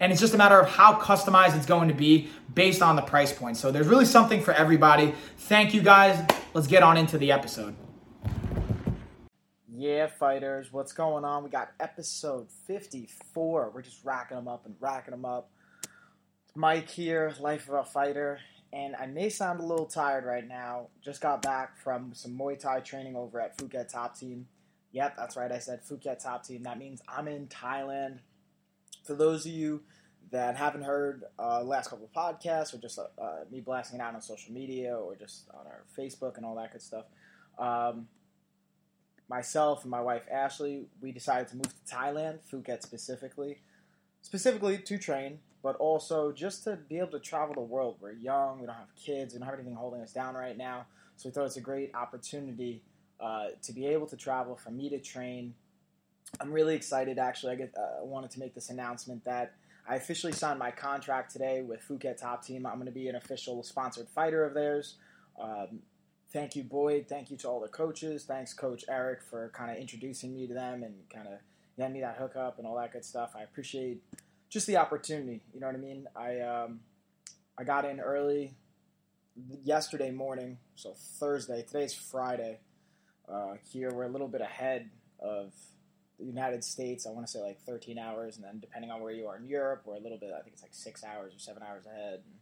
and it's just a matter of how customized it's going to be based on the price point. So there's really something for everybody. Thank you guys. Let's get on into the episode. Yeah, fighters, what's going on? We got episode 54. We're just racking them up and racking them up. Mike here, Life of a Fighter, and I may sound a little tired right now. Just got back from some Muay Thai training over at Phuket Top Team. Yep, that's right, I said Phuket Top Team. That means I'm in Thailand for those of you that haven't heard uh, last couple of podcasts or just uh, me blasting it out on social media or just on our Facebook and all that good stuff, um, myself and my wife Ashley, we decided to move to Thailand, Phuket specifically, specifically to train, but also just to be able to travel the world. We're young, we don't have kids, we don't have anything holding us down right now, so we thought it's a great opportunity uh, to be able to travel, for me to train I'm really excited. Actually, I get, uh, wanted to make this announcement that I officially signed my contract today with Phuket Top Team. I'm going to be an official sponsored fighter of theirs. Um, thank you, Boyd. Thank you to all the coaches. Thanks, Coach Eric, for kind of introducing me to them and kind of getting me that hookup and all that good stuff. I appreciate just the opportunity. You know what I mean? I um, I got in early yesterday morning, so Thursday. Today's Friday. Uh, here we're a little bit ahead of the United States, I want to say like 13 hours, and then depending on where you are in Europe, we're a little bit, I think it's like six hours or seven hours ahead, and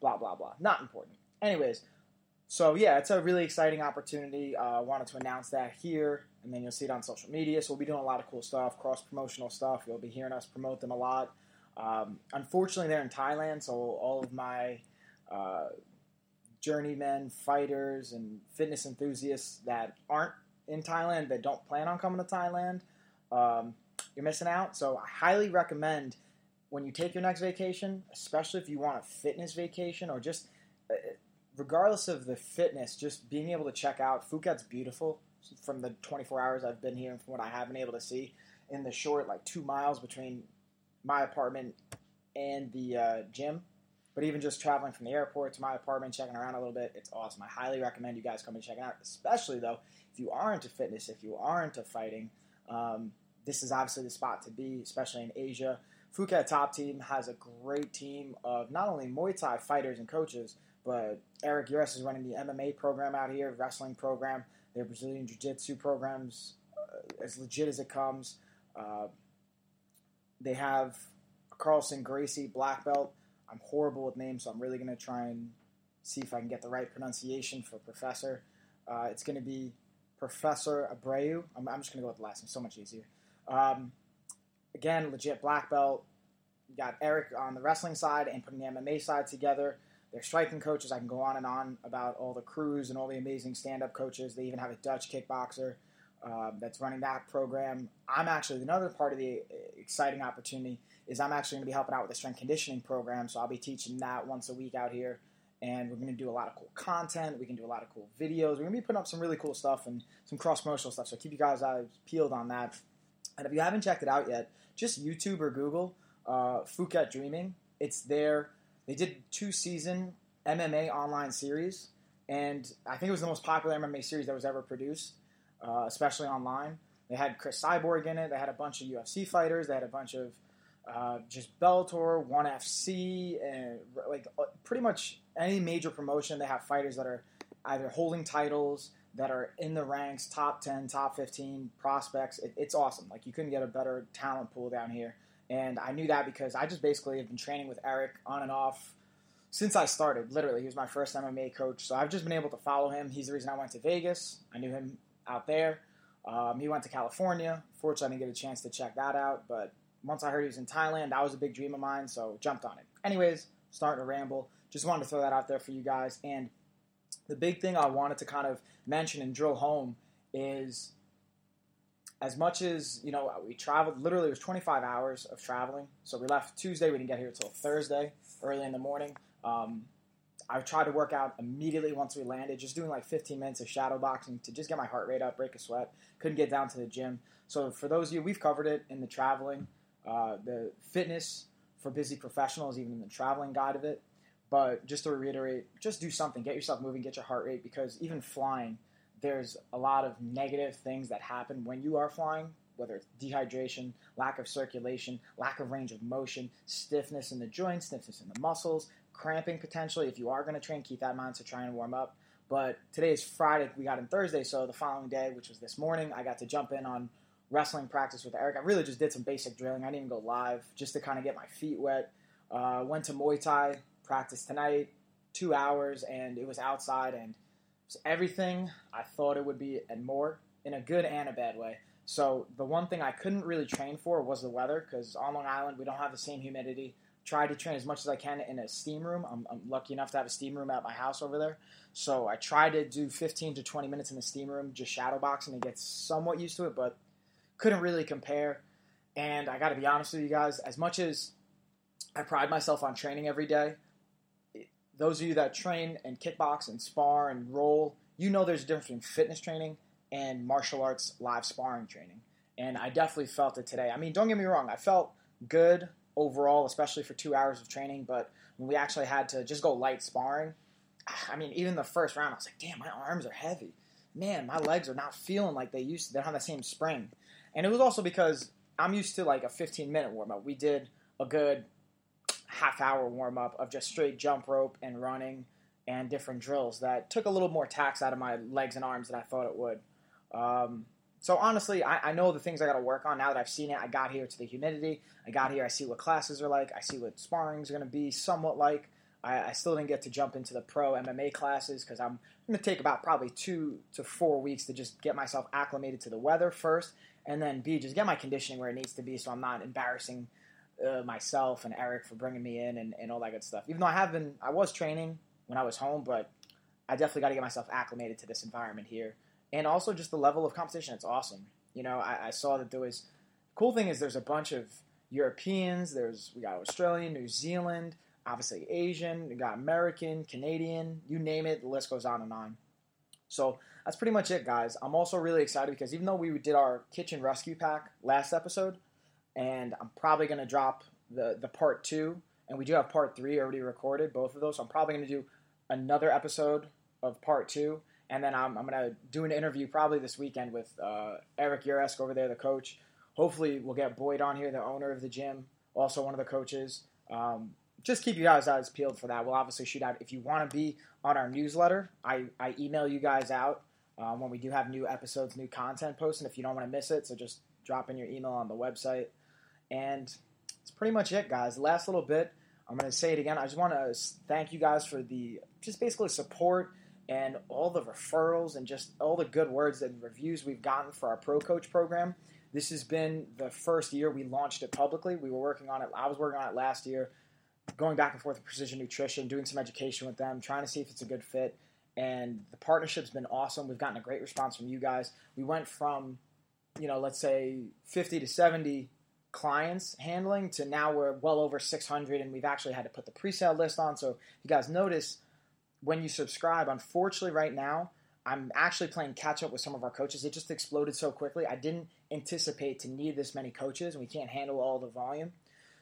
blah, blah, blah. Not important. Anyways, so yeah, it's a really exciting opportunity. I uh, wanted to announce that here, and then you'll see it on social media. So we'll be doing a lot of cool stuff, cross promotional stuff. You'll be hearing us promote them a lot. Um, unfortunately, they're in Thailand, so all of my uh, journeymen, fighters, and fitness enthusiasts that aren't in Thailand, that don't plan on coming to Thailand, um, you're missing out. So I highly recommend when you take your next vacation, especially if you want a fitness vacation or just uh, regardless of the fitness, just being able to check out Phuket's beautiful from the 24 hours I've been here and from what I have been able to see in the short like two miles between my apartment and the uh, gym. But even just traveling from the airport to my apartment, checking around a little bit, it's awesome. I highly recommend you guys come and check it out, especially though if you are into fitness, if you are into fighting. Um, this is obviously the spot to be, especially in Asia. Phuket Top Team has a great team of not only Muay Thai fighters and coaches, but Eric Uris is running the MMA program out here, wrestling program, their Brazilian Jiu Jitsu programs, uh, as legit as it comes. Uh, they have Carlson Gracie, black belt. I'm horrible with names, so I'm really going to try and see if I can get the right pronunciation for professor. Uh, it's going to be Professor Abreu. I'm, I'm just going to go with the last name, so much easier. Um, again, legit black belt. You got Eric on the wrestling side and putting the MMA side together. They're striking coaches. I can go on and on about all the crews and all the amazing stand-up coaches. They even have a Dutch kickboxer um, that's running that program. I'm actually another part of the uh, exciting opportunity is I'm actually going to be helping out with the strength conditioning program. So I'll be teaching that once a week out here, and we're going to do a lot of cool content. We can do a lot of cool videos. We're going to be putting up some really cool stuff and some cross promotional stuff. So keep you guys eyes peeled on that. And if you haven't checked it out yet, just YouTube or Google uh, Phuket Dreaming. It's there. They did two season MMA online series, and I think it was the most popular MMA series that was ever produced, uh, especially online. They had Cris Cyborg in it. They had a bunch of UFC fighters. They had a bunch of uh, just Bellator, ONE FC, and like uh, pretty much any major promotion. They have fighters that are either holding titles that are in the ranks, top 10, top 15 prospects. It, it's awesome. Like, you couldn't get a better talent pool down here. And I knew that because I just basically have been training with Eric on and off since I started. Literally, he was my first MMA coach. So I've just been able to follow him. He's the reason I went to Vegas. I knew him out there. Um, he went to California. Fortunately, I didn't get a chance to check that out. But once I heard he was in Thailand, that was a big dream of mine. So jumped on it. Anyways, starting to ramble. Just wanted to throw that out there for you guys. And the big thing I wanted to kind of mention and drill home is as much as you know we traveled literally it was 25 hours of traveling. So we left tuesday we didn't get here until thursday early in the morning. Um, i tried to work out immediately once we landed just doing like 15 minutes of shadow boxing to just get my heart rate up break a sweat. Couldn't get down to the gym. So for those of you we've covered it in the traveling uh, the fitness for busy professionals even in the traveling guide of it but just to reiterate just do something get yourself moving get your heart rate because even flying there's a lot of negative things that happen when you are flying, whether it's dehydration, lack of circulation, lack of range of motion, stiffness in the joints, stiffness in the muscles, cramping potentially. If you are going to train, keep that in mind. So try and warm up. But today is Friday. We got in Thursday, so the following day, which was this morning, I got to jump in on wrestling practice with Eric. I really just did some basic drilling. I didn't even go live just to kind of get my feet wet. Uh, went to Muay Thai practice tonight, two hours, and it was outside and everything I thought it would be and more in a good and a bad way. So the one thing I couldn't really train for was the weather because on Long Island we don't have the same humidity. Tried to train as much as I can in a steam room. I'm, I'm, lucky enough to have a steam room at my house over there. So I tried to do 15 to 20 minutes in the steam room, just shadow boxing to get somewhat used to it, but couldn't really compare. And I got to be honest with you guys, as much as I pride myself on training every day, those of you that train and kickbox and spar and roll, you know there's a difference between fitness training and martial arts live sparring training. And I definitely felt it today. I mean, don't get me wrong, I felt good overall, especially for two hours of training, but when we actually had to just go light sparring, I mean, even the first round, I was like, damn, my arms are heavy. Man, my legs are not feeling like they used to. They don't have the same spring. And it was also because I'm used to like a 15 minute warm up. We did a good half hour warm up of just straight jump rope and running and different drills that took a little more tax out of my legs and arms than I thought it would. Um, so honestly, I, I, know the things I got to work on now that I've seen it. I got here to the humidity. I got here. I see what classes are like. I see what sparring is going to be somewhat like. I, I, still didn't get to jump into the pro MMA classes because I'm going to take about probably two to four weeks to just get myself acclimated to the weather first, and then B just get my conditioning where it needs to be, so I'm not embarrassing uh, myself and Eric for bringing me in and, and all that good stuff. Even though I have been, I was training when I was home, but I definitely got to get myself acclimated to this environment here. And also just the level of competition. It's awesome. You know, I, I saw that there was, cool thing is there's a bunch of Europeans, there's, we got Australian, New Zealand, obviously Asian, we got American, Canadian, you name it, the list goes on and on. So that's pretty much it, guys. I'm also really excited because even though we did our kitchen rescue pack last episode, and I'm probably going to drop the the part two, and we do have part three already recorded, both of those. So I'm probably going to do another episode of part two, and then I'm, I'm going to do an interview probably this weekend with uh, Eric Uresk over there, the coach. Hopefully, we'll get Boyd on here, the owner of the gym, also one of the coaches. Um, just keep you guys eyes peeled for that. We'll obviously shoot out. If you want to be on our newsletter, I, I email you guys out um, when we do have new episodes, new content posted. If you don't want to miss it, so just drop in your email on the website. And it's pretty much it, guys. Last little bit, I'm going to say it again. I just want to thank you guys for the just basically support and all the referrals and just all the good words and reviews we've gotten for our Pro Coach program. This has been the first year we launched it publicly. We were working on it. I was working on it last year, going back and forth with Precision Nutrition, doing some education with them, trying to see if it's a good fit. And the partnership's been awesome. We've gotten a great response from you guys. We went from, you know, let's say 50 to 70 clients handling to now we're well over 600 and we've actually had to put the pre-sale list on. So you guys notice when you subscribe unfortunately right now i'm actually playing catch up with some of our coaches. It just exploded so quickly. I didn't anticipate to need this many coaches. And we can't handle all the volume.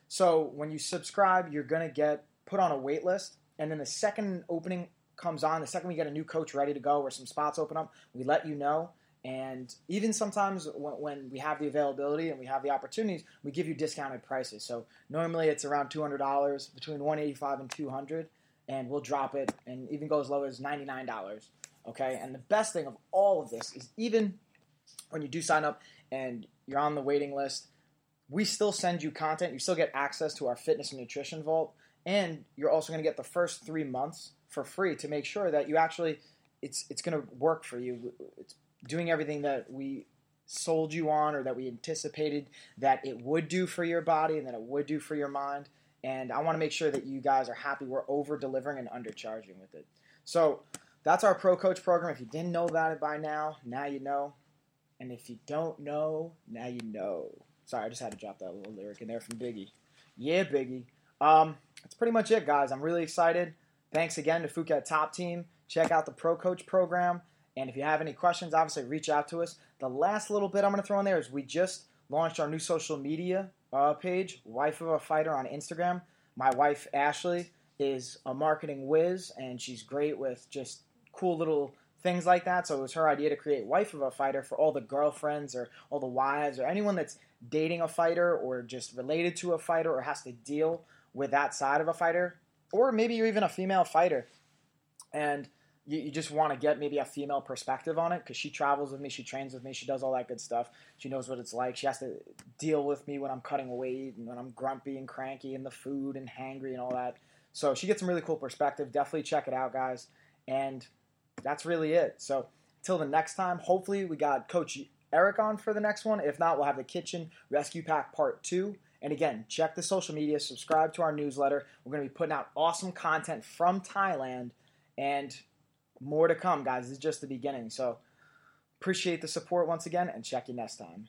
So when you subscribe you're going to get put on a wait list and then the second opening comes on the second we get a new coach ready to go or some spots open up we let you know and even sometimes when, when, we have the availability and we have the opportunities, we give you discounted prices. So normally it's around two hundred dollars, between one eighty five and two hundred, and we'll drop it and even go as low as ninety nine dollars. Okay, and the best thing of all of this is even when you do sign up and you're on the waiting list, we still send you content. You still get access to our fitness and nutrition vault, and you're also going to get the first three months for free to make sure that you actually it's it's going to work for you. It's doing everything that we sold you on or that we anticipated that it would do for your body and that it would do for your mind. and I want to make sure that you guys are happy. We're over delivering and undercharging with it. So that's our pro coach program. If you didn't know about it by now, now you know. And if you don't know, now you know. Sorry, I just had to drop that little lyric in there from Biggie. Yeah, Biggie. Um, that's pretty much it, guys. I'm really excited. Thanks again to Phuket Top Team. Check out the Pro Coach program. And if you have any questions, obviously reach out to us. The last little bit I'm going to throw in there is we just launched our new social media uh, page, Wife of a Fighter on Instagram. My wife, Ashley, is a marketing whiz, and she's great with just cool little things like that. So it was her idea to create Wife of a Fighter for all the girlfriends or all the wives or anyone that's dating a fighter or just related to a fighter or has to deal with that side of a fighter. Or maybe you're even a female fighter and you, you just want to get maybe a female perspective on it because she travels with me, she trains with me, she does all that good stuff. She knows what it's like. She has to deal with me when I'm cutting weight and when I'm grumpy and cranky and the food and hangry and all that. So she gets some really cool perspective. Definitely check it out, guys. And that's really it. So until the next time, hopefully we got Coach Eric on for the next one. If not, we'll have the Kitchen Rescue Pack Part 2. And again, check the social media, subscribe to our newsletter. We're going to be putting out awesome content from Thailand and more to come, guys. Is just the beginning. So appreciate the support once again and check you next time.